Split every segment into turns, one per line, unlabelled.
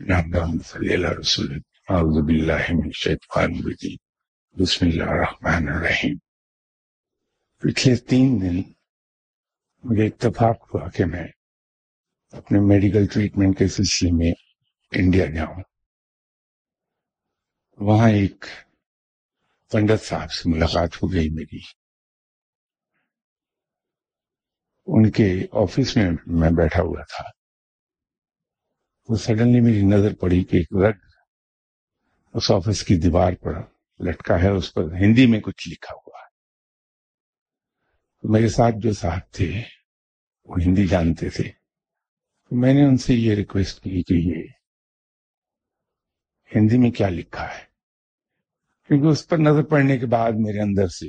رسول اعوذ باللہ من الشیطان الرجیم بسم اللہ الرحمن الرحیم۔ پچھلے تین دن مجھے اتفاق ہوا کہ میں اپنے میڈیکل ٹریٹمنٹ کے سلسلے میں انڈیا جاؤں۔ وہاں ایک پنڈت صاحب سے ملاقات ہو گئی میری۔ ان کے آفس میں میں بیٹھا ہوا تھا۔ تو سڈنلی میری نظر پڑی کہ ایک رگ اس آفس کی دیوار پر لٹکا ہے، اس پر ہندی میں کچھ لکھا ہوا ہے۔ تو میرے ساتھ جو صاحب تھے، وہ ہندی جانتے تھے۔ تو میں نے ان سے یہ ریکویسٹ کی کہ یہ ہندی میں کیا لکھا ہے؟ کیونکہ اس پر نظر پڑنے کے بعد میرے اندر سے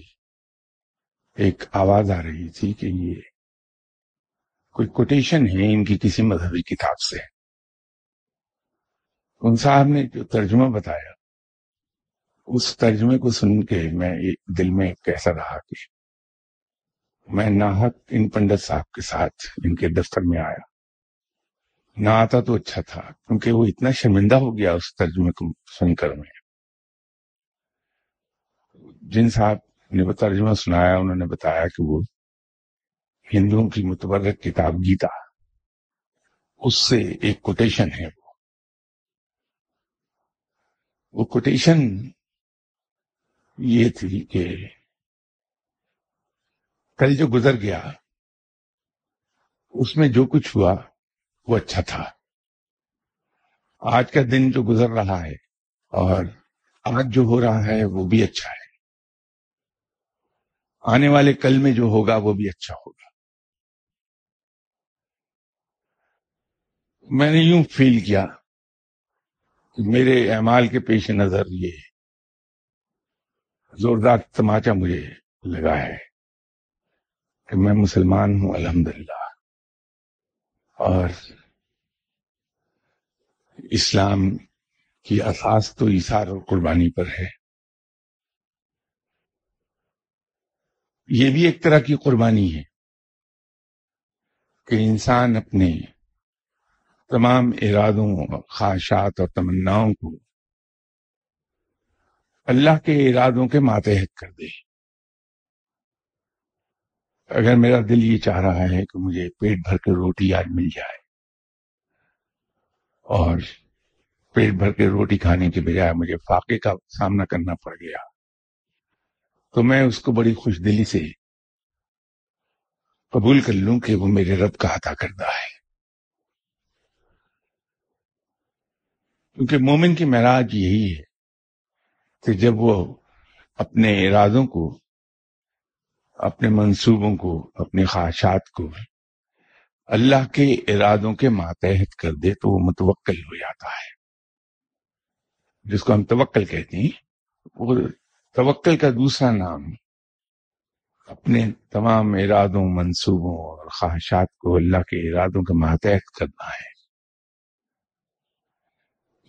ایک آواز آ رہی تھی کہ یہ کوئی کوٹیشن ہے ان کی کسی مذہبی کتاب سے۔ ان صاحب نے جو ترجمہ بتایا، اس ترجمے کو سن کے میں دل میں کیسا رہا کہ میں ناحق ان پنڈت صاحب کے ساتھ ان کے دفتر میں آیا۔ نہ آتا تو اچھا تھا، کیونکہ وہ اتنا شرمندہ ہو گیا اس ترجمے کو سن کر میں۔ جن صاحب نے وہ ترجمہ سنایا، انہوں نے بتایا کہ وہ ہندوؤں کی متبرک کتاب گیتا، اس سے ایک کوٹیشن ہے۔ وہ کوٹیشن یہ تھی کہ کل جو گزر گیا، اس میں جو کچھ ہوا، وہ اچھا تھا۔ آج کا دن جو گزر رہا ہے اور آج جو ہو رہا ہے، وہ بھی اچھا ہے۔ آنے والے کل میں جو ہوگا، وہ بھی اچھا ہوگا۔ میں نے یوں فیل کیا۔ میرے اعمال کے پیش نظر یہ زوردار تماچا مجھے لگا ہے کہ میں مسلمان ہوں، الحمدللہ۔ اور اسلام کی اساس تو ایسار اور قربانی پر ہے۔ یہ بھی ایک طرح کی قربانی ہے کہ انسان اپنے تمام ارادوں خواہشات اور تمناؤں کو اللہ کے ارادوں کے ماتحت کر دے۔ اگر میرا دل یہ چاہ رہا ہے کہ مجھے پیٹ بھر کے روٹی آج مل جائے اور پیٹ بھر کے روٹی کھانے کے بجائے مجھے فاقے کا سامنا کرنا پڑ گیا، تو میں اس کو بڑی خوش دلی سے قبول کر لوں کہ وہ میرے رب کا عطا کردہ ہے۔ کیونکہ مومن کی معراج یہی ہے کہ جب وہ اپنے ارادوں کو، اپنے منصوبوں کو، اپنی خواہشات کو اللہ کے ارادوں کے ماتحت کر دے تو وہ متوکل ہو جاتا ہے۔ جس کو ہم توکل کہتے ہیں وہ توکل کا دوسرا نام اپنے تمام ارادوں، منصوبوں اور خواہشات کو اللہ کے ارادوں کے ماتحت کرنا ہے۔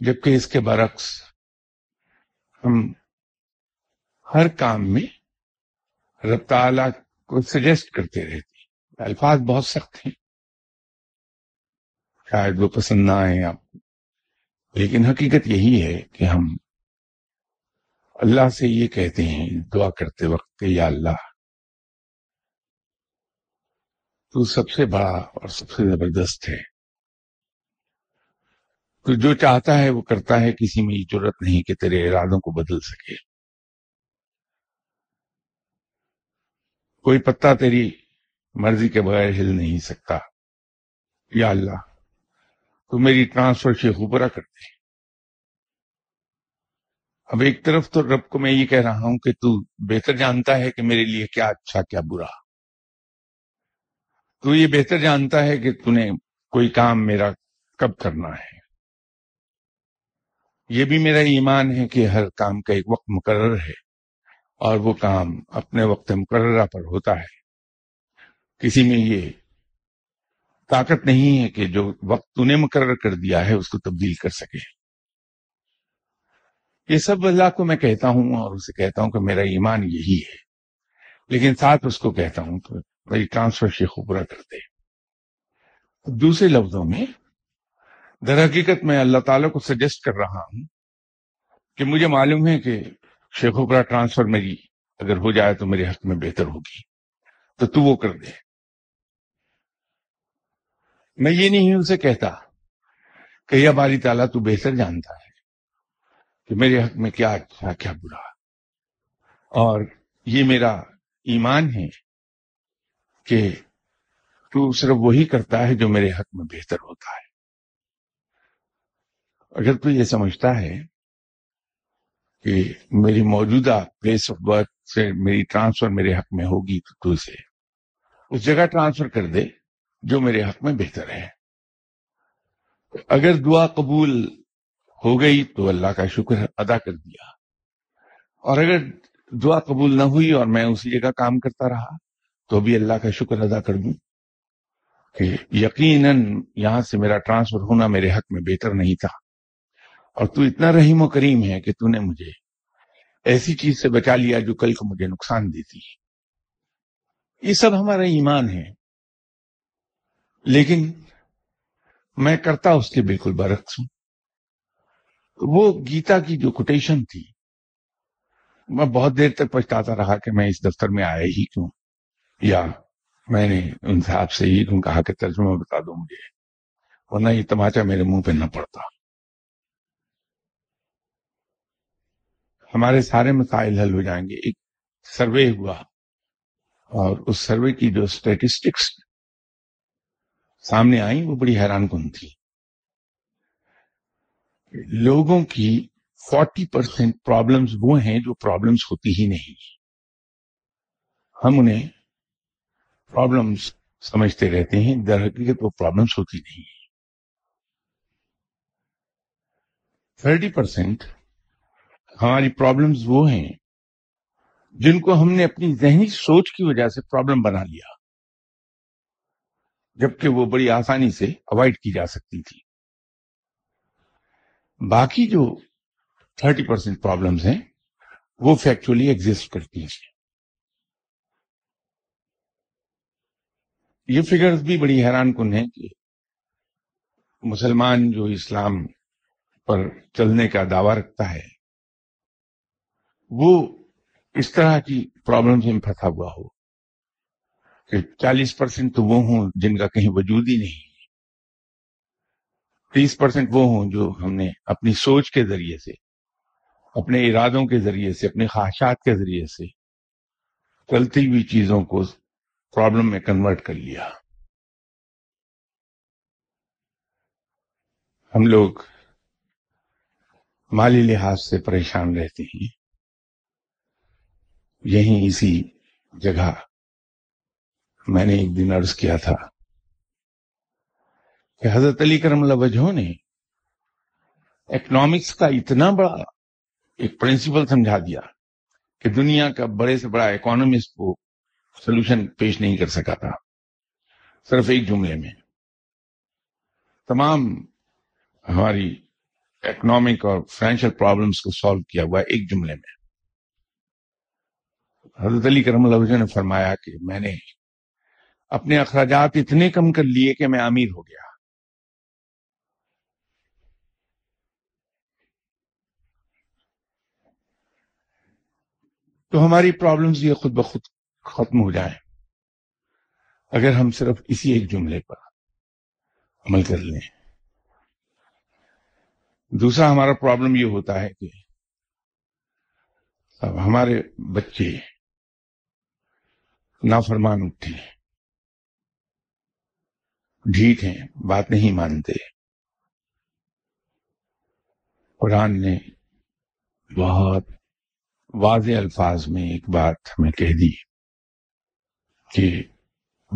جبکہ اس کے برعکس ہم ہر کام میں رب تعالی کو سجیسٹ کرتے رہتے الفاظ بہت سخت ہیں۔ شاید وہ پسند نہ آئے آپ کو۔ لیکن حقیقت یہی ہے کہ ہم اللہ سے یہ کہتے ہیں، دعا کرتے وقت کہ یا اللہ، تو سب سے بڑا اور سب سے زبردست ہے تو جو چاہتا ہے وہ کرتا ہے، کسی میں یہ ضرورت نہیں کہ تیرے ارادوں کو بدل سکے۔ کوئی پتا تیری مرضی کے بغیر ہل نہیں سکتا۔ یا اللہ، تو میری ٹرانسفر شیخ پورا کر دے۔ اب ایک طرف تو رب کو میں یہ کہہ رہا ہوں کہ تو بہتر جانتا ہے کہ میرے لیے کیا اچھا کیا برا۔ تو یہ بہتر جانتا ہے کہ تو نے کوئی کام میرا کب کرنا ہے۔ یہ بھی میرا ایمان ہے کہ ہر کام کا ایک وقت مقرر ہے اور وہ کام اپنے وقت مقررہ پر ہوتا ہے۔ کسی میں یہ طاقت نہیں ہے کہ جو وقت تو نے مقرر کر دیا ہے اس کو تبدیل کر سکے۔ یہ سب اللہ کو میں کہتا ہوں اور اسے کہتا ہوں کہ میرا ایمان یہی ہے۔ لیکن ساتھ اس کو کہتا ہوں تو میری ٹرانسفر شیخو پورا کر دے۔ دوسرے لفظوں میں در حقیقت میں اللہ تعالیٰ کو سجیسٹ کر رہا ہوں کہ مجھے معلوم ہے کہ شیخ اوپرا ٹرانسفر میری اگر ہو جائے تو میرے حق میں بہتر ہوگی۔ تو تو وہ کر دے۔ میں یہ نہیں اسے کہتا کہ یا باری تعالیٰ تو بہتر جانتا ہے کہ میرے حق میں کیا اچھا کیا برا۔ اور یہ میرا ایمان ہے کہ تو صرف وہی کرتا ہے جو میرے حق میں بہتر ہوتا ہے۔ اگر تو یہ سمجھتا ہے کہ میری موجودہ پلیس آف برتھ سے میری ٹرانسفر میرے حق میں ہوگی تو تو اسے اس جگہ ٹرانسفر کر دے جو میرے حق میں بہتر ہے۔ اگر دعا قبول ہو گئی تو اللہ کا شکر ادا کر دیا۔ اور اگر دعا قبول نہ ہوئی اور میں اسی جگہ کام کرتا رہا تو بھی اللہ کا شکر ادا کر دوں کہ یقیناً یہاں سے میرا ٹرانسفر ہونا میرے حق میں بہتر نہیں تھا۔ اور تو اتنا رحیم و کریم ہے کہ تو نے مجھے ایسی چیز سے بچا لیا جو کل کو مجھے نقصان دیتی ہے۔ یہ سب ہمارا ایمان ہے۔ لیکن میں کرتا اس کے بالکل برعکس ہوں۔ وہ گیتا کی جو کوٹیشن تھی، میں بہت دیر تک پچھتاتا رہا کہ میں اس دفتر میں آیا ہی کیوں؟ یا میں نے ان سے آپ سے یہ کیوں کہا کہ ترجمہ بتا دو مجھے، ورنہ یہ تماچا میرے منہ پہ نہ پڑتا۔ ہمارے سارے مسائل حل ہو جائیں گے۔ ایک سروے ہوا اور اس سروے کی جو اسٹیٹسٹکس سامنے آئی وہ بڑی حیران کن تھی۔ لوگوں کی فورٹی پرسینٹ پرابلمس وہ ہیں جو پرابلمس ہوتی ہی نہیں۔ ہم انہیں پرابلمس سمجھتے رہتے ہیں، در حقیقت وہ پرابلمس ہوتی نہیں۔ تھرٹی پرسینٹ ہماری پرابلمز وہ ہیں جن کو ہم نے اپنی ذہنی سوچ کی وجہ سے پرابلم بنا لیا، جبکہ وہ بڑی آسانی سے اوائڈ کی جا سکتی تھی۔ باقی جو تھرٹی پرسینٹ پرابلمس ہیں، وہ فیکچولی ایگزٹ کرتی ہیں۔ یہ فگرز بھی بڑی حیران کن ہیں کہ مسلمان جو اسلام پر چلنے کا دعویٰ رکھتا ہے وہ اس طرح کی پرابلم سے پھنسا ہوا ہو کہ چالیس پرسینٹ تو وہ ہوں جن کا کہیں وجود ہی نہیں تیس پرسینٹ وہ ہوں جو ہم نے اپنی سوچ کے ذریعے سے، اپنے ارادوں کے ذریعے سے، اپنے خواہشات کے ذریعے سے چلتی ہوئی چیزوں کو پرابلم میں کنورٹ کر لیا۔ ہم لوگ مالی لحاظ سے پریشان رہتے ہیں۔ یہیں اسی جگہ میں نے ایک دن عرض کیا تھا کہ حضرت علی کرم اللہ وجہ نے اکنامکس کا اتنا بڑا ایک پرنسپل سمجھا دیا کہ دنیا کا بڑے سے بڑا اکانومسٹ کو سولوشن پیش نہیں کر سکا تھا، صرف ایک جملے میں۔ تمام ہماری اکنامک اور فائنینشیل پرابلمس کو سالو کیا ہوا ایک جملے میں۔ حضرت علی کرم اللہ وجہ نے فرمایا کہ میں نے اپنے اخراجات اتنے کم کر لیے کہ میں امیر ہو گیا۔ تو ہماری پرابلمز یہ خود بخود ختم ہو جائیں۔ اگر ہم صرف اسی ایک جملے پر عمل کر لیں۔ دوسرا ہمارا پرابلم یہ ہوتا ہے کہ اب ہمارے بچے نافرمان اٹھے ڈھیٹ ہیں، بات نہیں مانتے۔ قرآن نے بہت واضح الفاظ میں ایک بات ہمیں کہہ دی کہ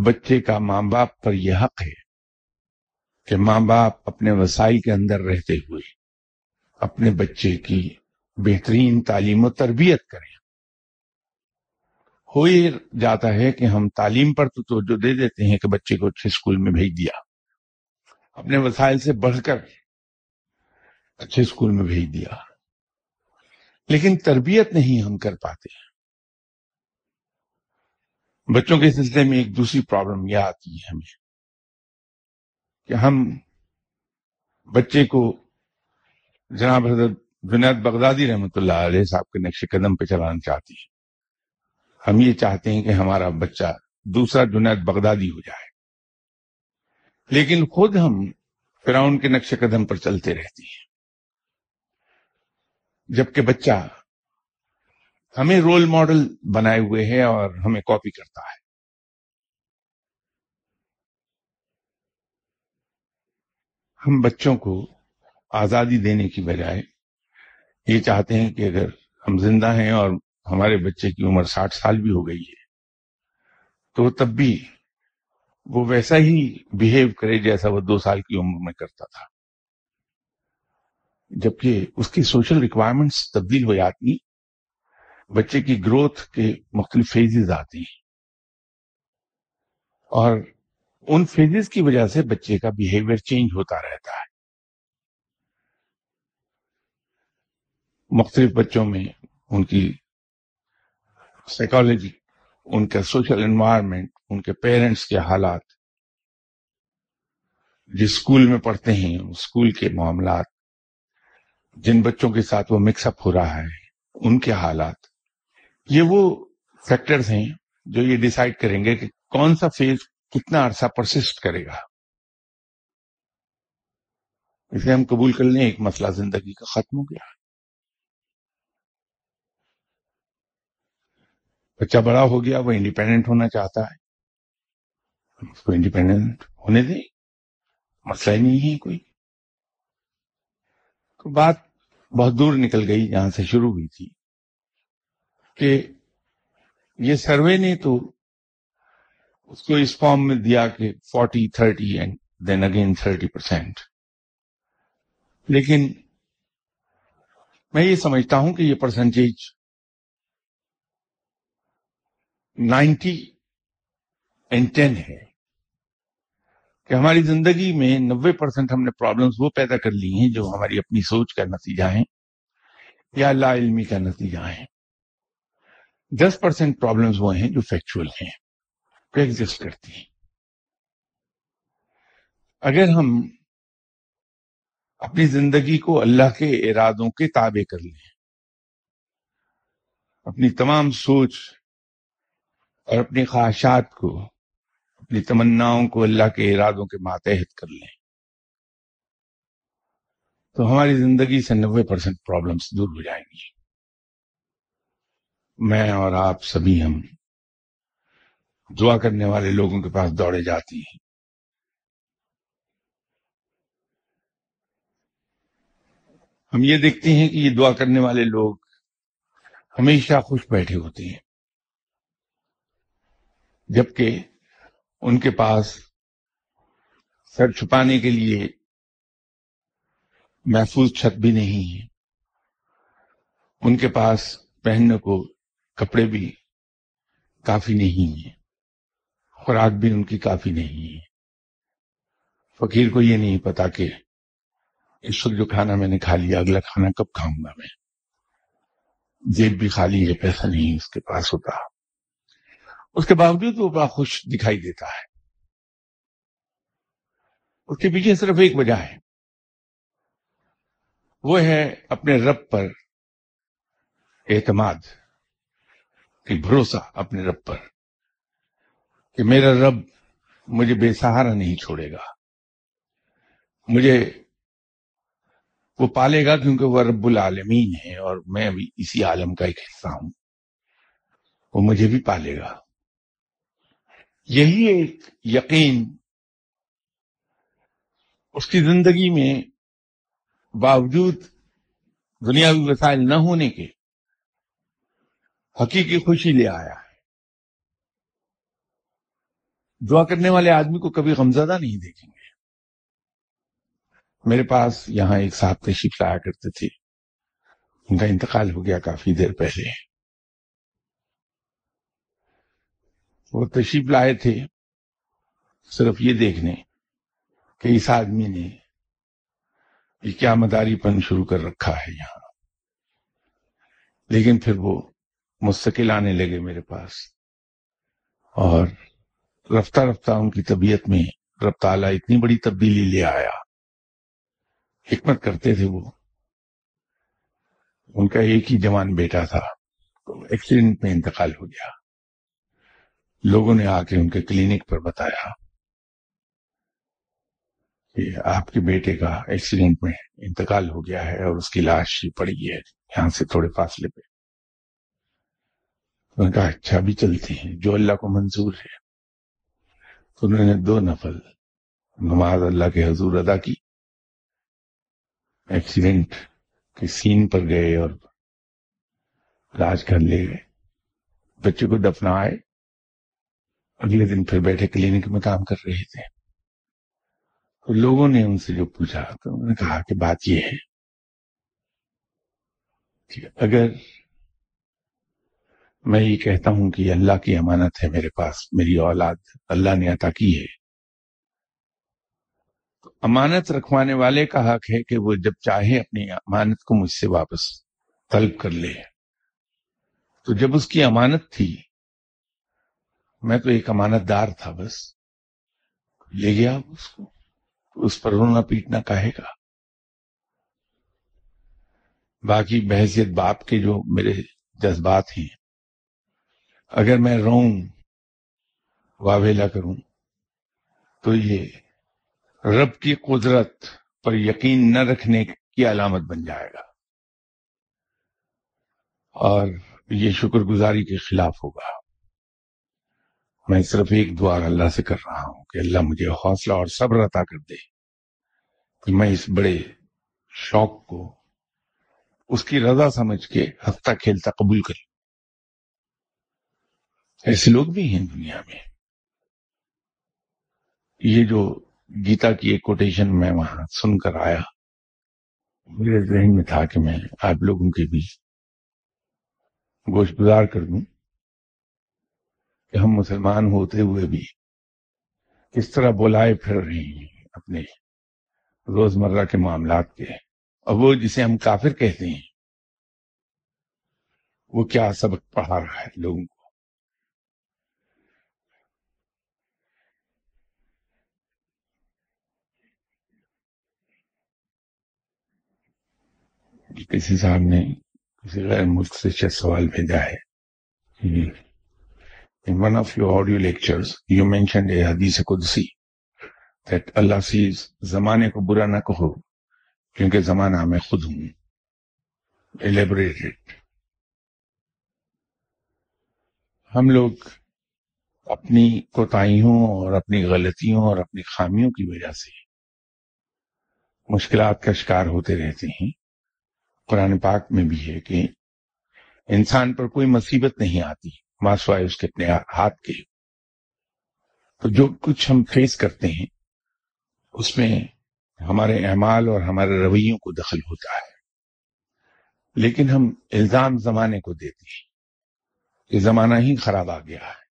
بچے کا ماں باپ پر یہ حق ہے کہ ماں باپ اپنے وسائل کے اندر رہتے ہوئے اپنے بچے کی بہترین تعلیم و تربیت کریں۔ ہو جاتا ہے کہ ہم تعلیم پر تو توجہ دے دیتے ہیں کہ بچے کو اچھے اسکول میں بھیج دیا۔ اپنے وسائل سے بڑھ کر اچھے اسکول میں بھیج دیا۔ لیکن تربیت نہیں ہم کر پاتے۔ بچوں کے سلسلے میں ایک دوسری پرابلم یہ آتی ہے ہمیں کہ ہم بچے کو جناب حضرت جنید بغدادی رحمۃ اللہ علیہ صاحب کے نقش قدم پہ چلانا چاہتی ہے ہم یہ چاہتے ہیں کہ ہمارا بچہ دوسرا جنید بغدادی ہو جائے۔ لیکن خود ہم فراؤن کے نقش قدم پر چلتے رہتے ہیں۔ جبکہ بچہ ہمیں رول ماڈل بنائے ہوئے ہے اور ہمیں کاپی کرتا ہے۔ ہم بچوں کو آزادی دینے کی بجائے یہ چاہتے ہیں کہ اگر ہم زندہ ہیں اور ہمارے بچے کی عمر ساٹھ سال بھی ہو گئی ہے۔ تو تب بھی وہ ویسا ہی بہیو کرے جیسا وہ دو سال کی عمر میں کرتا تھا۔ جبکہ اس کی سوشل ریکوائرمنٹس تبدیل ہو جاتی، بچے کی گروتھ کے مختلف فیزز آتی۔ ہیں اور ان فیزز کی وجہ سے بچے کا بیہیویئر چینج ہوتا رہتا ہے۔ مختلف بچوں میں ان کی سائیکالوجی ان کا سوشل انوائرمنٹ ان کے پیرنٹس کے حالات، جس اسکول میں پڑھتے ہیں اسکول کے معاملات، جن بچوں کے ساتھ وہ مکس اپ ہو رہا ہے، ان کے حالات، یہ وہ فیکٹرز ہیں جو یہ ڈیسائیڈ کریں گے کہ کون سا فیز کتنا عرصہ پرسسٹ کرے گا۔ اسے ہم قبول کر لیں، ایک مسئلہ زندگی کا ختم ہو گیا۔ بچہ بڑا ہو گیا، وہ انڈیپینڈنٹ ہونا چاہتا ہے۔ اس کو انڈیپینڈنٹ ہونے دیں۔ مسئلہ ہی نہیں ہے کوئی۔ تو بات بہت دور نکل گئی، جہاں سے شروع ہوئی تھی۔ کہ یہ سروے نے تو اس کو اس فارم میں دیا کہ forty thirty and then again thirty percent لیکن میں یہ سمجھتا ہوں کہ یہ پرسنٹیج نائنٹی اینڈ ٹین ہے کہ ہماری زندگی میں نوے پرسینٹ ہم نے پرابلمس وہ پیدا کر لی ہیں جو ہماری اپنی سوچ کا نتیجہ ہیں یا لا علمی کا نتیجہ ہیں۔ دس پرسینٹ پرابلمس وہ ہیں جو فیکچوئل ہیں ایگزسٹ کرتی ہیں۔ اگر ہم اپنی زندگی کو اللہ کے ارادوں کے تابع کر لیں، اپنی تمام سوچ اور اپنی خواہشات کو، اپنی تمناؤں کو اللہ کے ارادوں کے ماتحت کر لیں۔ تو ہماری زندگی سے نوے پرسینٹ پرابلمس دور ہو جائیں گی۔ میں اور آپ سبھی ہم دعا کرنے والے لوگوں کے پاس دوڑے جاتی ہیں۔ ہم یہ دیکھتے ہیں کہ یہ دعا کرنے والے لوگ ہمیشہ خوش بیٹھے ہوتے ہیں۔ جبکہ ان کے پاس سر چھپانے کے لیے محفوظ چھت بھی نہیں ہے۔ ان کے پاس پہننے کو کپڑے بھی کافی نہیں ہیں۔ خوراک بھی ان کی کافی نہیں ہے۔ فقیر کو یہ نہیں پتا کہ اس وقت جو کھانا میں نے کھا لیا، اگلا کھانا کب کھاؤں گا میں؟ جیب بھی خالی ہے، پیسہ نہیں اس کے پاس ہوتا۔ اس کے باوجود وہ بڑا خوش دکھائی دیتا ہے۔ اس کے پیچھے صرف ایک وجہ ہے۔ وہ ہے اپنے رب پر اعتماد، کہ بھروسہ اپنے رب پر، کہ میرا رب مجھے بے سہارا نہیں چھوڑے گا۔ مجھے وہ پالے گا کیونکہ وہ رب العالمین ہے اور میں بھی اسی عالم کا ایک حصہ ہوں۔ وہ مجھے بھی پالے گا۔ یہی ایک یقین اس کی زندگی میں باوجود دنیاوی وسائل نہ ہونے کے حقیقی خوشی لے آیا ہے۔ دعا کرنے والے آدمی کو کبھی غمزدہ نہیں دیکھیں گے۔ میرے پاس یہاں ایک صاحب تشریف لایا کرتے تھے۔ ان کا انتقال ہو گیا کافی دیر پہلے۔ وہ تشریف لائے تھے صرف یہ دیکھنے کہ اس آدمی نے یہ کیا مداری پن شروع کر رکھا ہے یہاں۔ لیکن پھر وہ مستقل آنے لگے میرے پاس اور رفتہ رفتہ ان کی طبیعت میں رب تعالیٰ اتنی بڑی تبدیلی لے آیا۔ حکمت کرتے تھے وہ۔ ان کا ایک ہی جوان بیٹا تھا۔ ایکسیڈنٹ میں انتقال ہو گیا۔ لوگوں نے آ کے ان کے کلینک پر بتایا کہ آپ کے بیٹے کا ایکسیڈنٹ میں انتقال ہو گیا ہے اور اس کی لاش پڑی ہے، یہاں سے تھوڑے فاصلے پہ۔ ان کا اچھا بھی چلتے ہیں، جو اللہ کو منظور ہے۔ تو انہوں نے دو نفل نماز اللہ کے حضور ادا کی۔ ایکسیڈنٹ کے سین پر گئے اور لاج کر لے گئے۔ بچے کو دفنا آئے اگلے دن پھر بیٹھے کلینک میں کام کر رہے تھے۔ تو لوگوں نے ان سے جو پوچھا، تو انہوں نے کہا کہ بات یہ ہے کہ اگر میں یہ کہتا ہوں کہ اللہ کی امانت ہے میرے پاس، میری اولاد اللہ نے عطا کی ہے، تو امانت رکھوانے والے کا حق ہے کہ وہ جب چاہے اپنی امانت کو مجھ سے واپس طلب کر لے۔ تو جب اس کی امانت تھی میں تو ایک امانت دار تھا بس۔ لے گیا اس کو۔ اس پر رونا پیٹنا کہے گا۔ باقی بحثیت باپ کے جو میرے جذبات ہیں۔ اگر میں روؤں واویلا کروں، تو یہ رب کی قدرت پر یقین نہ رکھنے کی علامت بن جائے گا۔ اور یہ شکر گزاری کے خلاف ہوگا۔ میں صرف ایک دعا اللہ سے کر رہا ہوں کہ اللہ مجھے حوصلہ اور صبر عطا کر دے کہ میں اس بڑے شوق کو اس کی رضا سمجھ کے ہفتہ کھیلتا قبول کر ایسے لوگ بھی ہیں دنیا میں۔ یہ جو گیتا کی ایک کوٹیشن میں وہاں سن کر آیا، میرے ذہن میں تھا کہ میں آپ لوگوں کے بھی گوشت گزار کر دوں۔ کہ ہم مسلمان ہوتے ہوئے بھی کس طرح بلائے پھر رہے ہیں اپنے روزمرہ کے معاملات کے۔ اور وہ جسے ہم کافر کہتے ہیں، وہ کیا سبق پڑھا رہا ہے لوگوں کو؟ کسی صاحب نے کسی غیر ملک سے شاید سوال بھیجا ہے۔ جی۔ In one of your audio lectures you mentioned a حدیث قدسی دیٹ اللہ سیز زمانے کو برا نہ کہو کیونکہ زمانہ میں خود ہوں ایلیبریٹڈ ہم لوگ اپنی کوتاہیوں اور اپنی غلطیوں اور اپنی خامیوں کی وجہ سے مشکلات کا شکار ہوتے رہتے ہیں قرآن پاک میں بھی ہے کہ انسان پر کوئی مصیبت نہیں آتی ماسوائے اس کے اپنے ہاتھ کے تو جو کچھ ہم فیس کرتے ہیں، اس میں ہمارے اعمال اور ہمارے رویوں کو دخل ہوتا ہے۔ لیکن ہم الزام زمانے کو دیتے ہیں کہ زمانہ ہی خراب آ گیا ہے۔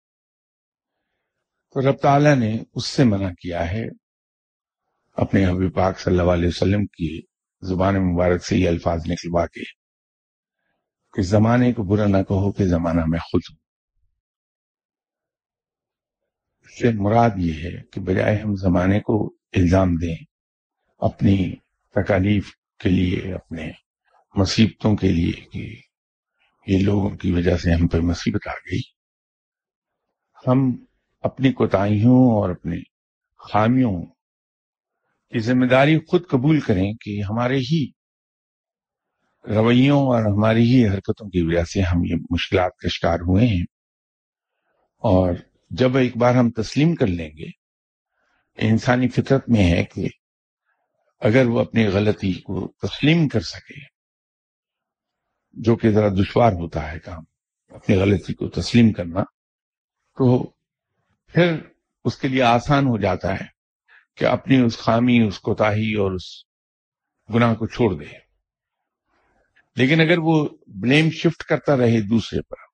تو رب تعالیٰ نے اس سے منع کیا ہے، اپنے حبیب پاک صلی اللہ علیہ وسلم کی زبان مبارک سے یہ الفاظ نکلوا کے کہ زمانے کو برا نہ کہو کہ زمانہ میں خود ہوں اس سے مراد یہ ہے کہ بجائے ہم زمانے کو الزام دیں، اپنی تکالیف کے لیے، اپنے مصیبتوں کے لیے کہ یہ لوگوں کی وجہ سے ہم پہ مصیبت آ گئی۔ ہم اپنی کوتاہیوں اور اپنے خامیوں کی ذمہ داری خود قبول کریں کہ ہمارے ہی رویوں اور ہماری ہی حرکتوں کی وجہ سے ہم یہ مشکلات کا شکار ہوئے ہیں اور جب ایک بار ہم تسلیم کر لیں گے، انسانی فطرت میں ہے کہ اگر وہ اپنی غلطی کو تسلیم کر سکے، جو کہ ذرا دشوار ہوتا ہے کام، اپنی غلطی کو تسلیم کرنا، تو پھر اس کے لیے آسان ہو جاتا ہے کہ اپنی اس خامی، اس کوتاہی اور اس گناہ کو چھوڑ دے۔ لیکن اگر وہ بلیم شفٹ کرتا رہے دوسرے پر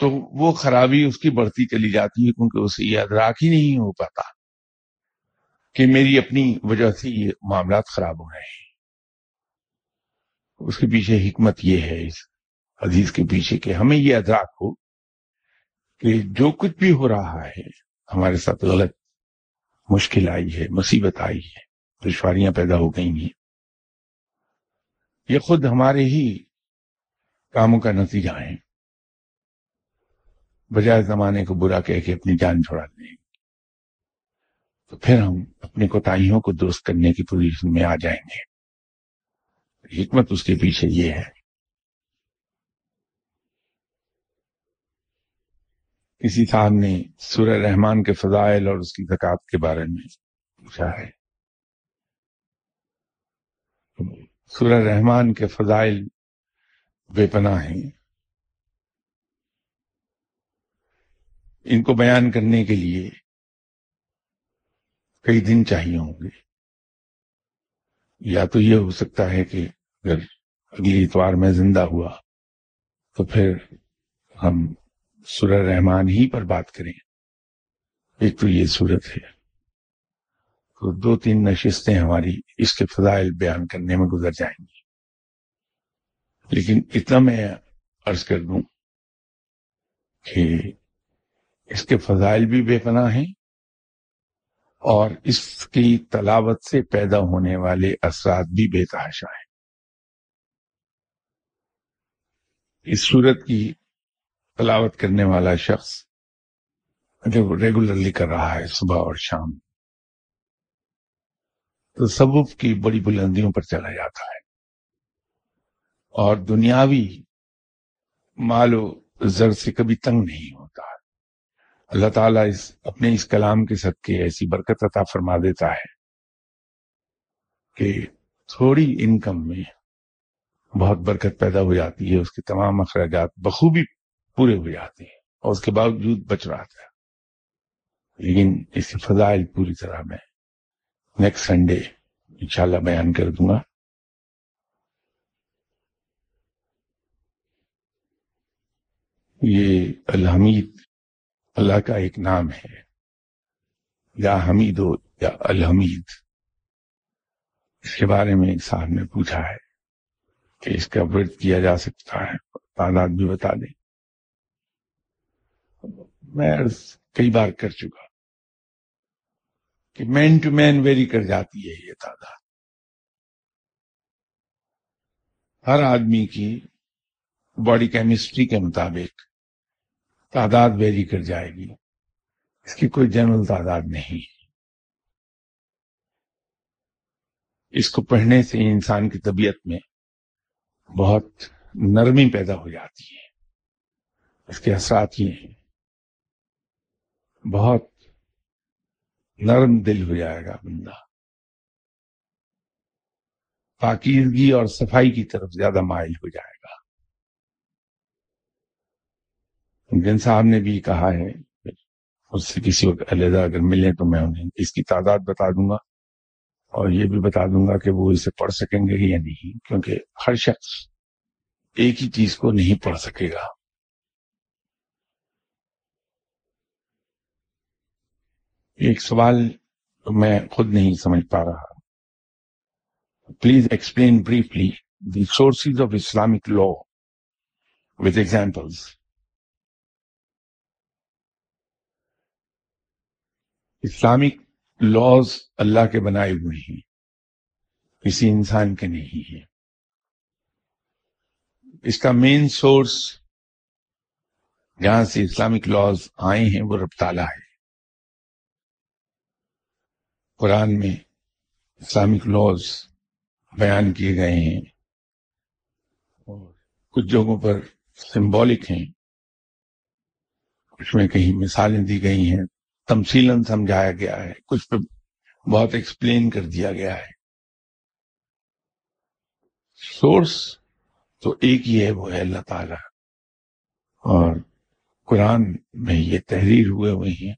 تو وہ خرابی اس کی بڑھتی چلی جاتی ہے کیونکہ اسے یہ ادراک ہی نہیں ہو پاتا کہ میری اپنی وجہ سے یہ معاملات خراب ہو رہے ہیں۔ اس کے پیچھے حکمت یہ ہے اس حدیث کے پیچھے کہ ہمیں یہ ادراک ہو کہ جو کچھ بھی ہو رہا ہے، ہمارے ساتھ غلط مشکل آئی ہے، مصیبت آئی ہے، دشواریاں پیدا ہو گئی ہیں۔ یہ خود ہمارے ہی کاموں کا نتیجہ ہے۔ بجائے زمانے کو برا کہہ کے اپنی جان چھوڑا دیں تو پھر ہم اپنی کوتاہیوں کو درست کرنے کی پوزیشن میں آ جائیں گے۔ حکمت اس کے پیچھے یہ ہے۔ کسی صاحب نے سورہ رحمان کے فضائل اور اس کی زکات کے بارے میں پوچھا ہے۔ سورہ رحمان کے فضائل بے پناہ ہیں۔ ان کو بیان کرنے کے لیے کئی دن چاہیے ہوں گے۔ یا تو یہ ہو سکتا ہے کہ اگر اگلی اتوار میں زندہ ہوا تو پھر ہم سورہ رحمان ہی پر بات کریں۔ ایک تو یہ صورت ہے۔ تو دو تین نشستیں ہماری اس کے فضائل بیان کرنے میں گزر جائیں گی۔ لیکن اتنا میں عرض کر دوں کہ اس کے فضائل بھی بے پناہ ہیں اور اس کی تلاوت سے پیدا ہونے والے اثرات بھی بے تحاشا ہیں۔ اس صورت کی تلاوت کرنے والا شخص جو ریگولرلی کر رہا ہے صبح اور شام تو سبب کی بڑی بلندیوں پر چلا جاتا ہے اور دنیاوی مال و زر سے کبھی تنگ نہیں ہوتا۔ اللہ تعالیٰ اس اپنے اس کلام کے صدقے ایسی برکت عطا فرما دیتا ہے کہ تھوڑی انکم میں بہت برکت پیدا ہو جاتی ہے، اس کے تمام اخراجات بخوبی پورے ہو جاتے ہیں اور اس کے باوجود بچ رہا تھا لیکن اس کے فضائل پوری طرح میں نیکسٹ سنڈے انشاءاللہ بیان کر دوں گا۔ یہ الحمید اللہ کا ایک نام ہے۔ یا حمید ہو یا الحمید۔ اس کے بارے میں ایک صاحب نے پوچھا ہے کہ اس کا ورد کیا جا سکتا ہے، تعداد بھی بتا دیں۔ میں کئی بار کر چکا کہ مین ٹو مین ویری کر جاتی ہے یہ تعداد۔ ہر آدمی کی باڈی کیمسٹری کے مطابق تعداد ویری کر جائے گی۔ اس کی کوئی جنرل تعداد نہیں۔ اس کو پڑھنے سے انسان کی طبیعت میں بہت نرمی پیدا ہو جاتی ہے۔ اس کے اثرات یہ ہیں۔ بہت نرم دل ہو جائے گا بندہ۔ پاکیزگی اور صفائی کی طرف زیادہ مائل ہو جائے گا۔ جن صاحب نے بھی کہا ہے اس سے کسی وقت علیحدہ اگر ملے تو میں انہیں اس کی تعداد بتا دوں گا اور یہ بھی بتا دوں گا کہ وہ اسے پڑھ سکیں گے یا نہیں، کیونکہ ہر شخص ایک ہی چیز کو نہیں پڑھ سکے گا۔ ایک سوال میں خود نہیں سمجھ پا رہا۔ Please explain briefly the sources of Islamic law with examples Islamic laws Allah کے بنائے ہوئے ہیں۔ کسی انسان کے نہیں ہیں۔ اس کا مین سورس جہاں سے اسلامک لاز آئے ہیں وہ رب تعالیٰ ہے۔ قرآن میں اسلامک لاز بیان کیے گئے ہیں۔ اور کچھ جگہوں پر سمبولک ہیں۔ کچھ میں کہیں مثالیں دی گئی ہیں۔ تمثیل سمجھایا گیا ہے، کچھ پہ بہت ایکسپلین کر دیا گیا ہے۔ سورس تو ایک ہی ہے، وہ ہے اللہ تعالی۔ اور قرآن میں یہ تحریر ہوئے ہوئے ہیں،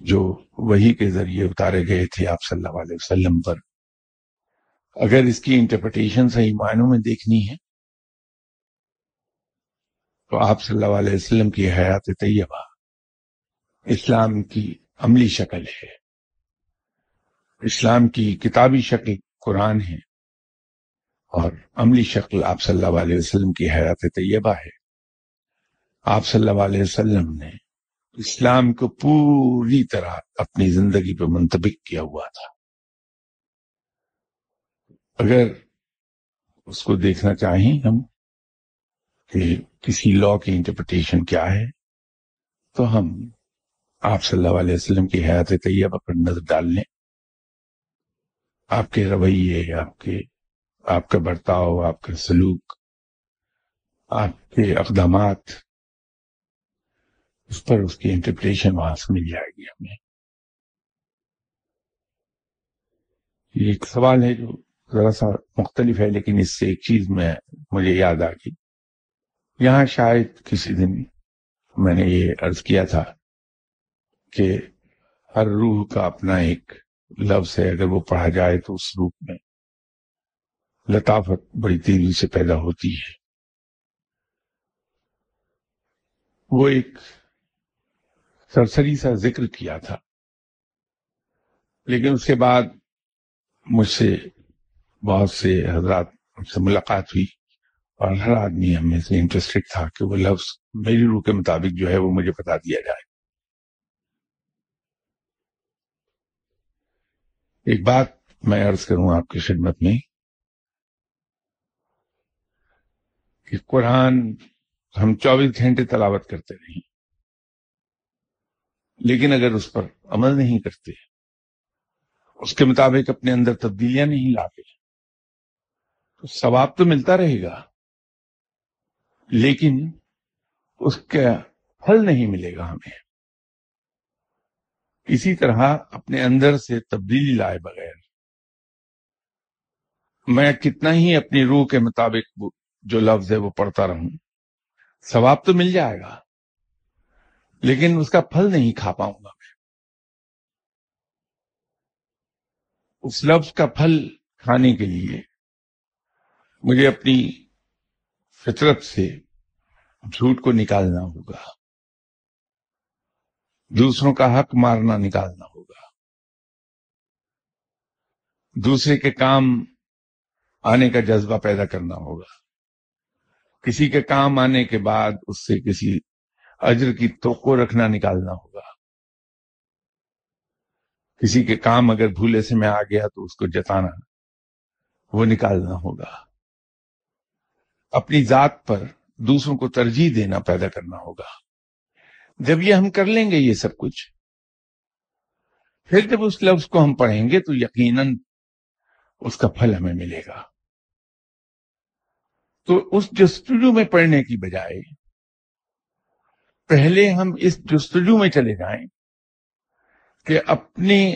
جو وہی کے ذریعے اتارے گئے تھے آپ صلی اللہ علیہ وسلم پر۔ اگر اس کی انٹرپریٹیشن صحیح معنوں میں دیکھنی ہے، تو آپ صلی اللہ علیہ وسلم کی حیات طیبہ۔ اسلام کی عملی شکل ہے۔ اسلام کی کتابی شکل قرآن ہے اور عملی شکل آپ صلی اللہ علیہ وسلم کی حیات طیبہ ہے۔ آپ صلی اللہ علیہ وسلم نے اسلام کو پوری طرح اپنی زندگی پہ منتبک کیا ہوا تھا۔ اگر اس کو دیکھنا چاہیں ہم کہ کسی لا کی انٹرپریٹیشن کیا ہے، تو ہم آپ صلی اللہ علیہ وسلم کی حیات طیبہ پر نظر ڈال لیں۔ آپ کے رویے، آپ کے، آپ کا برتاؤ، آپ کا سلوک، آپ کے اقدامات، اس پر اس کی انٹرپریشن وہاں سے مل جائے گی ہمیں۔ یہ ایک سوال ہے جو ذرا سا مختلف ہے، لیکن اس سے ایک چیز میں، مجھے یاد آ گئی۔ یہاں شاید کسی دن میں نے یہ عرض کیا تھا۔ کہ ہر روح کا اپنا ایک لفظ ہے، اگر وہ پڑھا جائے تو اس روپ میں لطافت بڑی تیزی سے پیدا ہوتی ہے۔ وہ ایک سرسری سا ذکر کیا تھا۔ لیکن اس کے بعد مجھ سے بہت سے حضرات سے ملاقات ہوئی اور ہر آدمی ہمیں سے انٹرسٹڈ تھا کہ وہ لفظ میری روح کے مطابق جو ہے وہ مجھے بتا دیا جائے۔ ایک بات میں عرض کروں آپ کی خدمت میں کہ قرآن ہم چوبیس گھنٹے تلاوت کرتے رہیں، لیکن اگر اس پر عمل نہیں کرتے، اس کے مطابق اپنے اندر تبدیلیاں نہیں لاتے، تو ثواب تو ملتا رہے گا، لیکن اس کا پھل نہیں ملے گا ہمیں۔ اسی طرح اپنے اندر سے تبدیلی لائے بغیر میں کتنا ہی اپنی روح کے مطابق جو لفظ ہے وہ پڑھتا رہوں، ثواب تو مل جائے گا، لیکن اس کا پھل نہیں کھا پاؤں گا میں۔ اس لفظ کا پھل کھانے کے لیے مجھے اپنی فطرت سے جھوٹ کو نکالنا ہوگا۔ دوسروں کا حق مارنا نکالنا ہوگا۔ دوسرے کے کام آنے کا جذبہ پیدا کرنا ہوگا۔ کسی کے کام آنے کے بعد اس سے کسی اجر کی توقع رکھنا نکالنا ہوگا۔ کسی کے کام اگر بھولے سے میں آ گیا تو اس کو جتانا، وہ نکالنا ہوگا۔ اپنی ذات پر دوسروں کو ترجیح دینا پیدا کرنا ہوگا۔ جب یہ ہم کر لیں گے یہ سب کچھ، پھر جب اس لفظ کو ہم پڑھیں گے تو یقیناً اس کا پھل ہمیں ملے گا۔ تو اس جستجو میں پڑھنے کی بجائے، پہلے ہم اس جستجو میں چلے جائیں کہ اپنی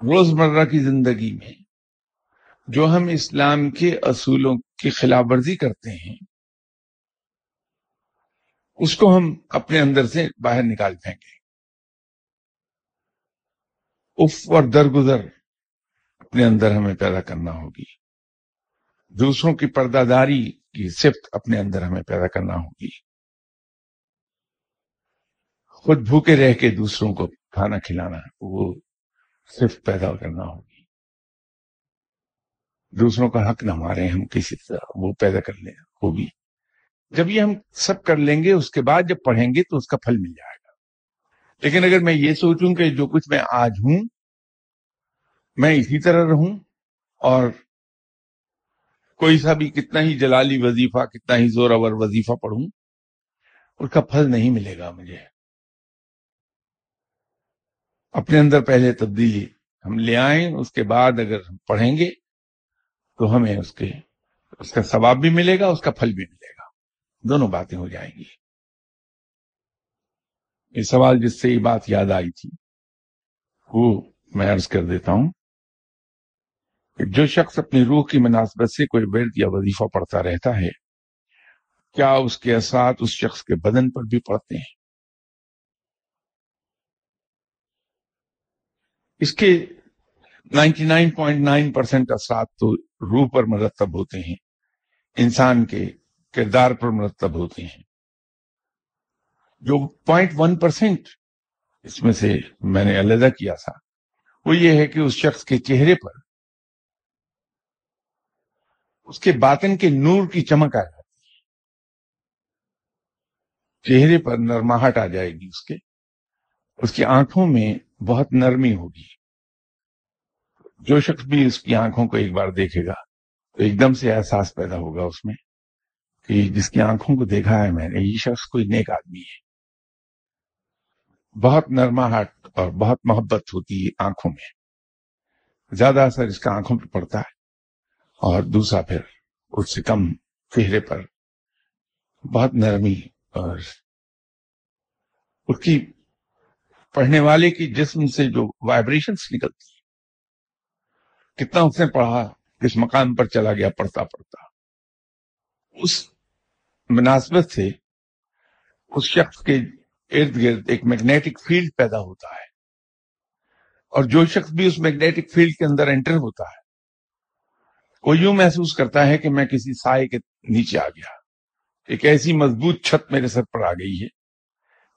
روزمرہ کی زندگی میں جو ہم اسلام کے اصولوں کی خلاف ورزی کرتے ہیں اس کو ہم اپنے اندر سے باہر نکال پھینکیں۔ اف اور درگزر اپنے اندر ہمیں پیدا کرنا ہوگی۔ دوسروں کی پردہ داری کی صفت اپنے اندر ہمیں پیدا کرنا ہوگی۔ خود بھوکے رہ کے دوسروں کو کھانا کھلانا، وہ صرف پیدا کرنا ہوگی۔ دوسروں کا حق نہ مارے ہم کسی طرح وہ پیدا کر لیں ہوگی۔ جب یہ ہم سب کر لیں گے، اس کے بعد جب پڑھیں گے تو اس کا پھل مل جائے گا۔ لیکن اگر میں یہ سوچوں کہ جو کچھ میں آج ہوں، میں اسی طرح رہوں اور کوئی سا بھی کتنا ہی جلالی وظیفہ، کتنا ہی زوراور وظیفہ پڑھوں، اس کا پھل نہیں ملے گا مجھے۔ اپنے اندر پہلے تبدیلی ہم لے آئیں، اس کے بعد اگر ہم پڑھیں گے تو ہمیں اس کے، اس کا ثواب بھی ملے گا، اس کا پھل بھی ملے گا۔ دونوں باتیں ہو جائیں گی۔ یہ سوال جس سے یہ بات یاد آئی تھی، وہ میں عرض کر دیتا ہوں کہ جو شخص اپنی روح کی مناسبت سے کوئی ورد یا وظیفہ پڑھتا رہتا ہے، کیا اس کے اثرات اس شخص کے بدن پر بھی پڑتے ہیں؟ اس کے ninety nine point nine percent اثرات تو روح پر مرتب ہوتے ہیں، انسان کے کردار پر مرتب ہوتے ہیں۔ جو پوائنٹ ون پرسینٹ اس میں سے میں نے علیحدہ کیا تھا، وہ یہ ہے کہ اس شخص کے چہرے پر اس کے باطن کے نور کی چمک آ جاتی ہے۔ چہرے پر نرماہٹ آ جائے گی اس کے، اس کی آنکھوں میں بہت نرمی ہوگی۔ جو شخص بھی اس کی آنکھوں کو ایک بار دیکھے گا تو ایک دم سے احساس پیدا ہوگا اس میں۔ کہ جس کی آنکھوں کو دیکھا ہے میں نے یہ شخص کوئی نیک آدمی ہے بہت نرما ہٹ اور بہت محبت ہوتی ہے آنکھوں میں زیادہ اثر اس کا آنکھوں پہ پڑتا ہے اور دوسرا پھر اس سے کم چہرے پر بہت نرمی اور اس کی پڑھنے والے کی جسم سے جو وائبریشنز نکلتی کتنا اس نے پڑھا کس مقام پر چلا گیا پڑھتا پڑھتا اس مناسبت سے اس شخص کے ارد گرد ایک میگنیٹک فیلڈ پیدا ہوتا ہے۔ اور جو شخص بھی اس میگنیٹک فیلڈ کے اندر انٹر ہوتا ہے، وہ یوں محسوس کرتا ہے کہ میں کسی سائے کے نیچے آ گیا۔ ایک ایسی مضبوط چھت میرے سر پر آ گئی ہے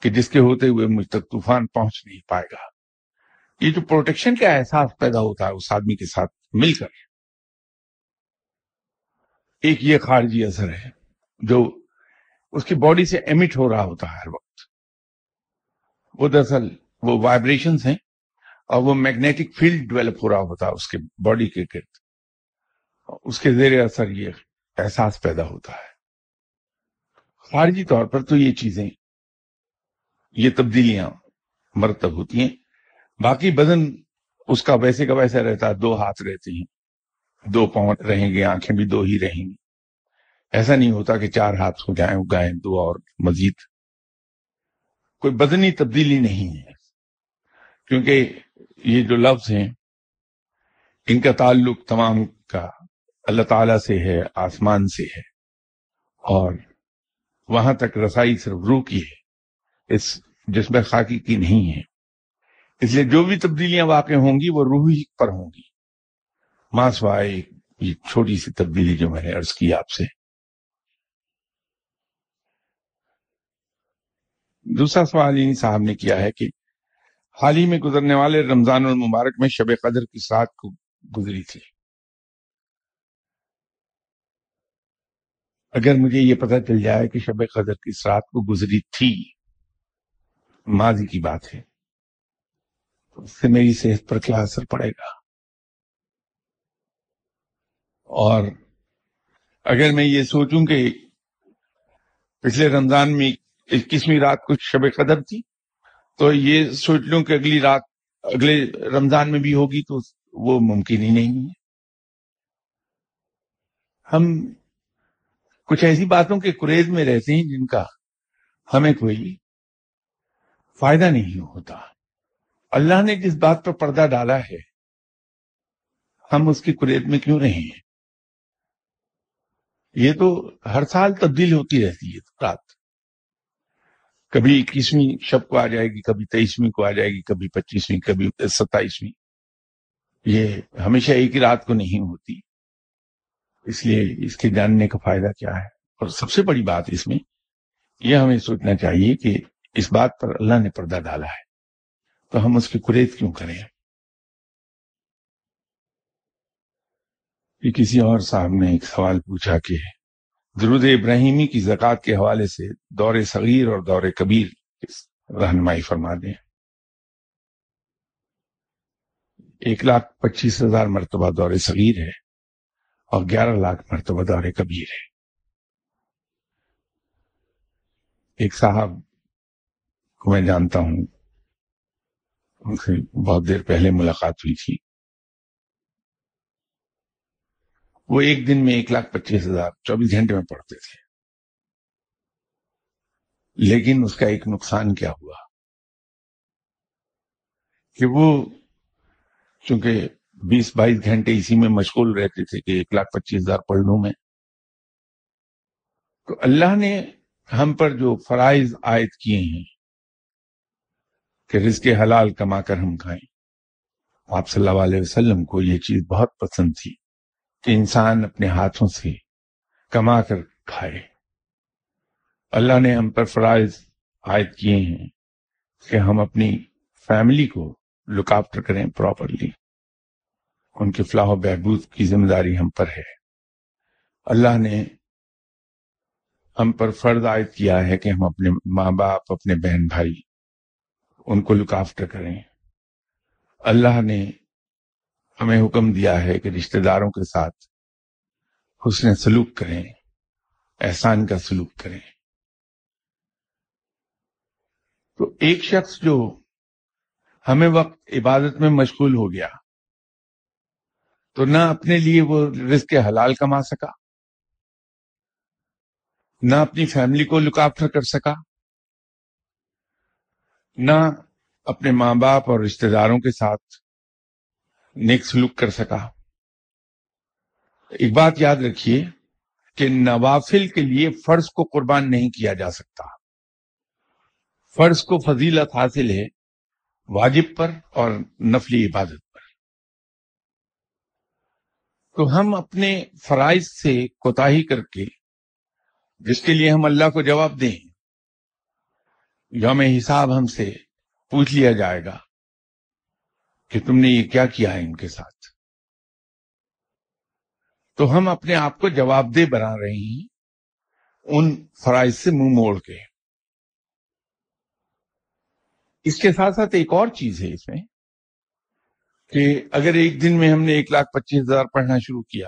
کہ جس کے ہوتے ہوئے مجھ تک طوفان پہنچ نہیں پائے گا۔ یہ جو پروٹیکشن کا احساس پیدا ہوتا ہے، اس آدمی کے ساتھ مل کر۔ ایک یہ خارجی اثر ہے جو اس کی باڈی سے ایمٹ ہو رہا ہوتا ہے ہر وقت۔ وہ دراصل وہ وائبریشنز ہیں اور وہ میگنیٹک فیلڈ ڈیولپ ہو رہا ہوتا ہے اس کے باڈی کے گرد۔ اس کے زیر اثر یہ احساس پیدا ہوتا ہے۔ خارجی طور پر تو یہ چیزیں، یہ تبدیلیاں مرتب ہوتی ہیں۔ باقی بدن اس کا ویسے کا ویسا رہتا ہے، دو ہاتھ رہتے ہیں، دو پاؤں رہیں گے، آنکھیں بھی دو ہی رہیں گی۔ ایسا نہیں ہوتا کہ چار ہاتھ ہو جائیں اگائیں دو اور مزید۔ کوئی بدنی تبدیلی نہیں ہے۔ کیونکہ یہ جو لفظ ہیں، ان کا تعلق تمام کا اللہ تعالی سے ہے، آسمان سے ہے۔ اور وہاں تک رسائی صرف روح کی ہے۔ اس جسم خاکی کی نہیں ہے۔ اس لیے جو بھی تبدیلیاں واقع ہوں گی، وہ روحی پر ہوں گی۔ ماسوائے یہ چھوٹی سی تبدیلی جو میں نے عرض کی آپ سے۔ دوسرا سوال انہیں صاحب نے کیا ہے کہ حال ہی میں گزرنے والے رمضان المبارک میں شب قدر کی ساتھ کو گزری تھی۔ اگر مجھے یہ پتہ چل جائے کہ شب قدر کی ساتھ کو گزری تھی، ماضی کی بات ہے۔ تو اس سے میری صحت پر کیا اثر پڑے گا؟ اور اگر میں یہ سوچوں کہ پچھلے رمضان میں اکیسویں رات کو شب قدر تھی۔ تو یہ سوچ لوں کہ اگلی رات، اگلے رمضان میں بھی ہوگی تو وہ ممکن ہی نہیں ہے۔ ہم کچھ ایسی باتوں کے کریز میں رہتے ہیں جن کا ہمیں کوئی فائدہ نہیں ہوتا۔ اللہ نے جس بات پر پردہ ڈالا ہے، ہم اس کی قریت میں کیوں نہیں ہیں؟ یہ تو ہر سال تبدیل ہوتی رہتی ہے رات۔ کبھی اکیسویں شب کو آ جائے گی، کبھی تیئیسویں کو آ جائے گی، کبھی پچیسویں، کبھی ستائیسویں۔ یہ ہمیشہ ایک ہی رات کو نہیں ہوتی۔ اس لیے اس کے جاننے کا فائدہ کیا ہے؟ اور سب سے بڑی بات اس میں، یہ ہمیں سوچنا چاہیے کہ اس بات پر اللہ نے پردہ ڈالا ہے۔ تو ہم اس کی قریت کیوں کریں؟ کہ کسی اور صاحب نے ایک سوال پوچھا کہ درود ابراہیمی کی زکوٰۃ کے حوالے سے دور صغیر اور دور کبیر رہنمائی فرما دیں۔ ایک لاکھ پچیس ہزار مرتبہ دور صغیر ہے اور گیارہ لاکھ مرتبہ دور کبیر ہے۔ ایک صاحب کو میں جانتا ہوں، ان سے بہت دیر پہلے ملاقات ہوئی تھی۔ وہ ایک دن میں ایک لاکھ پچیس ہزار، چوبیس گھنٹے میں پڑھتے تھے۔ لیکن اس کا ایک نقصان کیا ہوا؟ کہ وہ چونکہ بیس بائیس گھنٹے اسی میں مشغول رہتے تھے کہ ایک لاکھ پچیس ہزار پڑھ لوں میں۔ تو اللہ نے ہم پر جو فرائض عائد کیے ہیں کہ رزق حلال کما کر ہم کھائیں، آپ صلی اللہ علیہ وسلم کو یہ چیز بہت پسند تھی۔ کہ انسان اپنے ہاتھوں سے کما کر کھائے۔ اللہ نے ہم پر فرائض عائد کیے ہیں کہ ہم اپنی فیملی کو لک آفٹر کریں پراپرلی۔ ان کے فلاح و بہبود کی ذمہ داری ہم پر ہے۔ اللہ نے ہم پر فرض عائد کیا ہے کہ ہم اپنے ماں باپ، اپنے بہن بھائی ان کو لک آفٹر کریں۔ اللہ نے ہمیں حکم دیا ہے کہ رشتہ داروں کے ساتھ حسن سلوک کریں، احسان کا سلوک کریں۔ تو ایک شخص جو ہمیں وقت عبادت میں مشغول ہو گیا، تو نہ اپنے لیے وہ رزق حلال کما سکا، نہ اپنی فیملی کو لک آفٹر کر سکا، نہ اپنے ماں باپ اور رشتہ داروں کے ساتھ نیک سلوک کر سکا۔ ایک بات یاد رکھیے کہ نوافل کے لیے فرض کو قربان نہیں کیا جا سکتا۔ فرض کو فضیلت حاصل ہے واجب پر اور نفلی عبادت پر۔ تو ہم اپنے فرائض سے کوتاہی کر کے جس کے لیے ہم اللہ کو جواب دیں، یوم حساب ہم سے پوچھ لیا جائے گا۔ کہ تم نے یہ کیا کیا ہے ان کے ساتھ؟ تو ہم اپنے آپ کو جواب دہ بنا رہے ہیں ان فرائض سے منہ موڑ کے۔ اس کے ساتھ ساتھ ایک اور چیز ہے اس میں کہ اگر ایک دن میں ہم نے ایک لاکھ پچیس ہزار پڑھنا شروع کیا،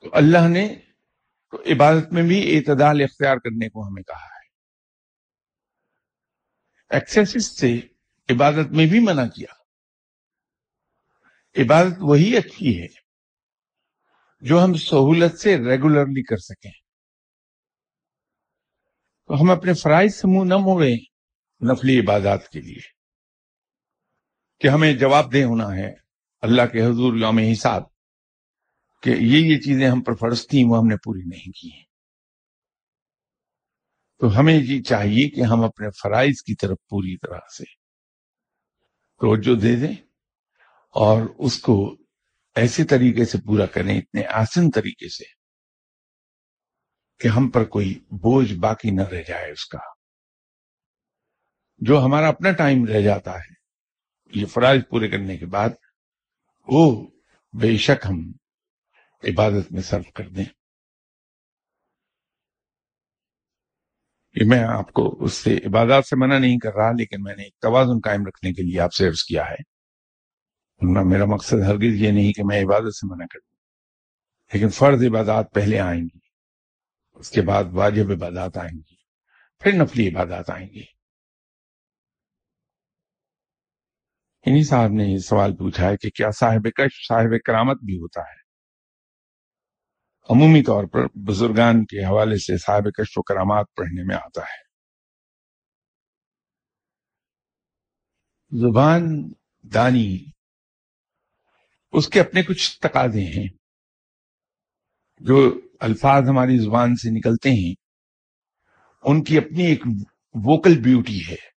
تو اللہ نے تو عبادت میں بھی اعتدال اختیار کرنے کو ہمیں کہا ہے۔ ایکسیس سے عبادت میں بھی منع کیا۔ عبادت وہی اچھی ہے جو ہم سہولت سے ریگولرلی کر سکیں۔ تو ہم اپنے فرائض سے منہ نہ موڑیں نفلی عبادات کے لیے کہ ہمیں جواب دہ ہونا ہے۔ اللہ کے حضور یوم حساب کہ یہ یہ چیزیں ہم پر فرض تھیں وہ ہم نے پوری نہیں کی ہیں۔ تو ہمیں یہ چاہیے کہ ہم اپنے فرائض کی طرف پوری طرح سے توجہ دے دیں اور اس کو ایسے طریقے سے پورا کریں، اتنے آسن طریقے سے کہ ہم پر کوئی بوجھ باقی نہ رہ جائے اس کا۔ جو ہمارا اپنا ٹائم رہ جاتا ہے، یہ فرائض پورے کرنے کے بعد، وہ بے شک ہم عبادت میں صرف کر دیں۔ یہ میں آپ کو اس سے عبادات سے منع نہیں کر رہا، لیکن میں نے ایک توازن قائم رکھنے کے لیے آپ سے عرض کیا ہے۔ میرا مقصد ہرگز یہ نہیں کہ میں عبادت سے منع کر دوں لیکن فرض عبادات پہلے آئیں گی، اس کے بعد واجب عبادات آئیں گی، پھر نفلی عبادات آئیں گی۔ انہی صاحب نے یہ سوال پوچھا ہے کہ کیا صاحب کش صاحب کرامت بھی ہوتا ہے؟ عمومی طور پر بزرگان کے حوالے سے صاحب کش و کرامات پڑھنے میں آتا ہے۔ زبان دانی، اس کے اپنے کچھ تقاضے ہیں۔ جو الفاظ ہماری زبان سے نکلتے ہیں، ان کی اپنی ایک ووکل بیوٹی ہے۔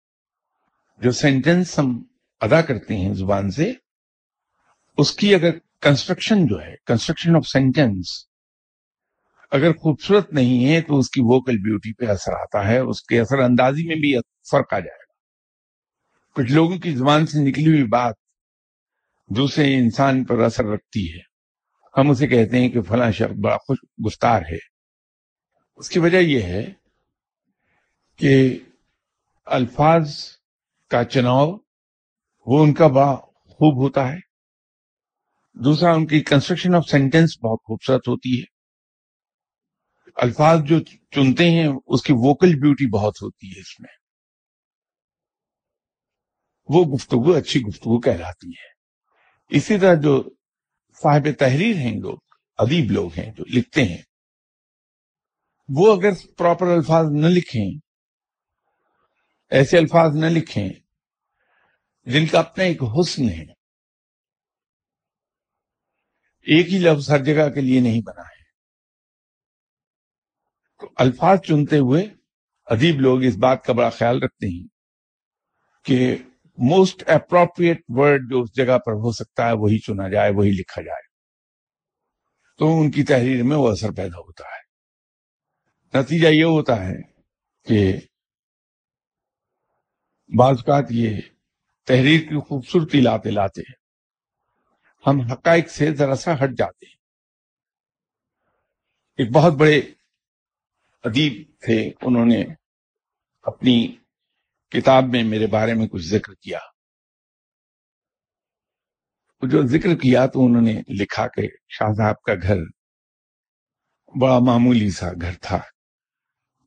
جو سینٹینس ہم ادا کرتے ہیں زبان سے، اس کی اگر کنسٹرکشن جو ہے، کنسٹرکشن آف سینٹینس اگر خوبصورت نہیں ہے تو اس کی ووکل بیوٹی پہ اثر آتا ہے، اس کے اثر اندازی میں بھی فرق آ جائے گا۔ کچھ لوگوں کی زبان سے نکلی ہوئی بات دوسرے انسان پر اثر رکھتی ہے، ہم اسے کہتے ہیں کہ فلاں شخص بڑا خوش گفتار ہے۔ اس کی وجہ یہ ہے کہ الفاظ کا چناؤ، وہ ان کا بڑا خوب ہوتا ہے۔ دوسرا، ان کی کنسٹرکشن آف سینٹینس بہت خوبصورت ہوتی ہے۔ الفاظ جو چنتے ہیں، اس کی ووکل بیوٹی بہت ہوتی ہے اس میں۔ وہ گفتگو، اچھی گفتگو کہلاتی ہے۔ اسی طرح جو صاحب تحریر ہیں لوگ ادیب لوگ ہیں، جو لکھتے ہیں، وہ اگر پراپر الفاظ نہ لکھیں، ایسے الفاظ نہ لکھیں، جن کا اپنا ایک حسن ہے، ایک ہی لفظ ہر جگہ کے لیے نہیں بنا ہے۔ الفاظ چنتے ہوئے ادیب لوگ اس بات کا بڑا خیال رکھتے ہیں کہ موسٹ اپروپریٹ ورڈ جو اس جگہ پر ہو سکتا ہے وہی چنا جائے، وہی لکھا جائے۔ تو ان کی تحریر میں وہ اثر پیدا ہوتا ہے۔ نتیجہ یہ ہوتا ہے کہ بعض اوقات یہ تحریر کی خوبصورتی لاتے لاتے ہم حقائق سے ذرا سا ہٹ جاتے ہیں۔ ایک بہت بڑے ادیب تھے، انہوں نے اپنی کتاب میں میرے بارے میں کچھ ذکر کیا۔ جو ذکر کیا تو انہوں نے لکھا کہ شاہ صاحب کا گھر بڑا معمولی سا گھر تھا۔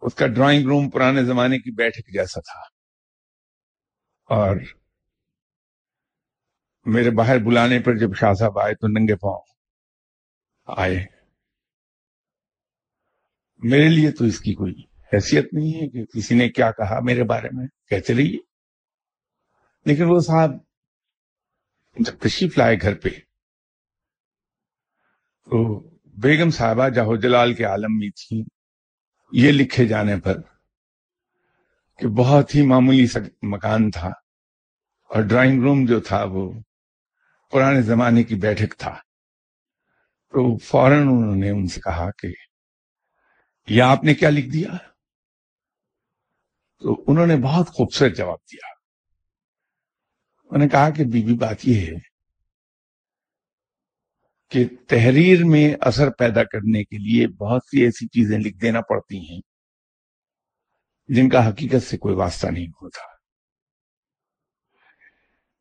اس کا ڈرائنگ روم پرانے زمانے کی بیٹھک جیسا تھا۔ اور میرے باہر بلانے پر جب شاہ صاحب آئے تو ننگے پاؤں آئے۔ میرے لیے تو اس کی کوئی حیثیت نہیں ہے کہ کسی نے کیا کہا میرے بارے میں، کہتے رہیے۔ لیکن وہ صاحب جب تشریف لائے گھر پہ، تو بیگم صاحبہ جاہو جلال کے عالم میں تھی۔ یہ لکھے جانے پر کہ بہت ہی معمولی سا مکان تھا اور ڈرائنگ روم جو تھا وہ پرانے زمانے کی بیٹھک تھا۔ تو فوراً انہوں نے ان سے کہا کہ یہ آپ نے کیا لکھ دیا؟ تو انہوں نے بہت خوبصورت جواب دیا۔ انہوں نے کہا کہ بی بی بات یہ ہے کہ تحریر میں اثر پیدا کرنے کے لیے بہت سی ایسی چیزیں لکھ دینا پڑتی ہیں جن کا حقیقت سے کوئی واسطہ نہیں ہوتا۔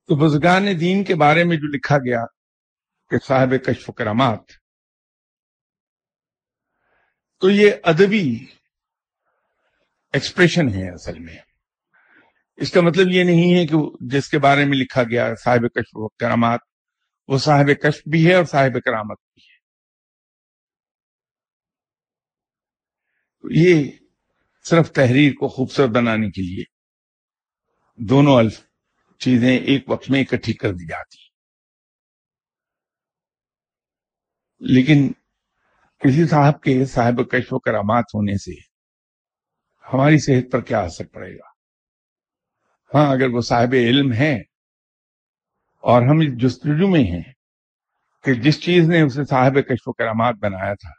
تو بزرگان دین کے بارے میں جو لکھا گیا کہ صاحب کشف کرامات تو یہ ادبی ایکسپریشن ہے اصل میں۔ اس کا مطلب یہ نہیں ہے کہ جس کے بارے میں لکھا گیا صاحب کشف و کرامات، وہ صاحب کشف بھی ہے اور صاحب کرامت بھی ہے۔ یہ صرف تحریر کو خوبصورت بنانے کے لیے دونوں الف چیزیں ایک وقت میں اکٹھی کر دی جاتی لیکن کسی صاحب کے صاحب کشف و کرامات ہونے سے ہماری صحت پر کیا اثر پڑے گا؟ ہاں اگر وہ صاحب علم ہے اور ہم اس جستجو میں ہیں کہ جس چیز نے اسے صاحب کشف و کرامات بنایا تھا،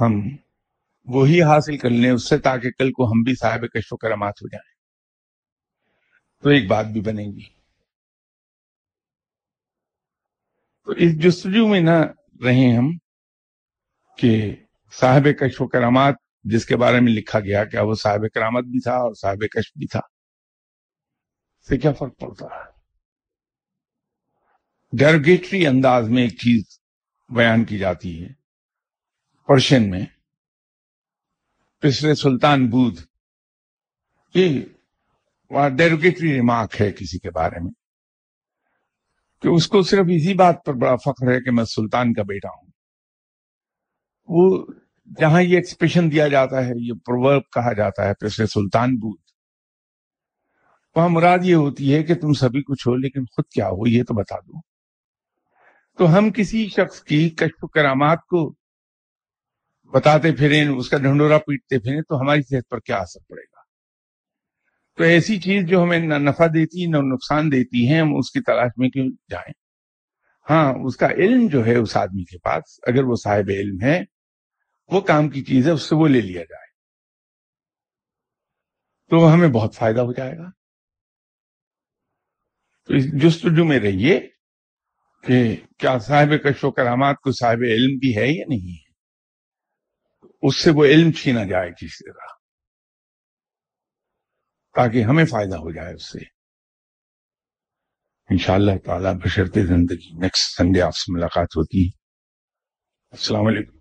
ہم وہی حاصل کر لیں اس سے تاکہ کل کو ہم بھی صاحب کشف و کرامات ہو جائیں۔ تو ایک بات بھی بنے گی۔ تو اس جستجو میں نہ رہیں ہم۔ کہ صاحب کشف و کرامات جس کے بارے میں لکھا گیا کیا وہ صاحب کرامت بھی تھا اور صاحب کشف بھی تھا؟ سے کیا فرق پڑتا ہے؟ ڈیروگیٹری انداز میں ایک چیز بیان کی جاتی ہے۔ پرشین میں پچھلے سلطان بدھ یہ ڈیروگیٹری ریمارک ہے کسی کے بارے میں کہ اس کو صرف اسی بات پر بڑا فخر ہے کہ میں سلطان کا بیٹا ہوں۔ وہ جہاں یہ ایکسپریشن دیا جاتا ہے، یہ پروورب کہا جاتا ہے پچھلے سلطان بدھ وہاں مراد یہ ہوتی ہے کہ تم سبھی کچھ ہو، لیکن خود کیا ہو، یہ تو بتا دو۔ تو ہم کسی شخص کی کشف کرامات کو بتاتے پھریں، اس کا ڈھنڈورا پیٹتے پھریں، تو ہماری صحت پر کیا اثر پڑے گا؟ تو ایسی چیز جو ہمیں نہ نفع دیتی، نہ نقصان دیتی ہے ہم اس کی تلاش میں کیوں جائیں؟ ہاں اس کا علم جو ہے، اس آدمی کے پاس، اگر وہ صاحب علم ہے وہ کام کی چیز ہے، اس سے وہ لے لیا جائے۔ تو ہمیں بہت فائدہ ہو جائے گا۔ تو اس جستجو میں رہیے کہ کیا صاحب کشف و کرامات کو صاحب علم بھی ہے یا نہیں ہے؟ اس سے وہ علم چھینا جائے کسی طرح۔ تاکہ ہمیں فائدہ ہو جائے اس سے۔ انشاءاللہ تعالی بشرط زندگی نیکسٹ سنڈے آپ سے ملاقات ہوتی۔ ہے السلام علیکم۔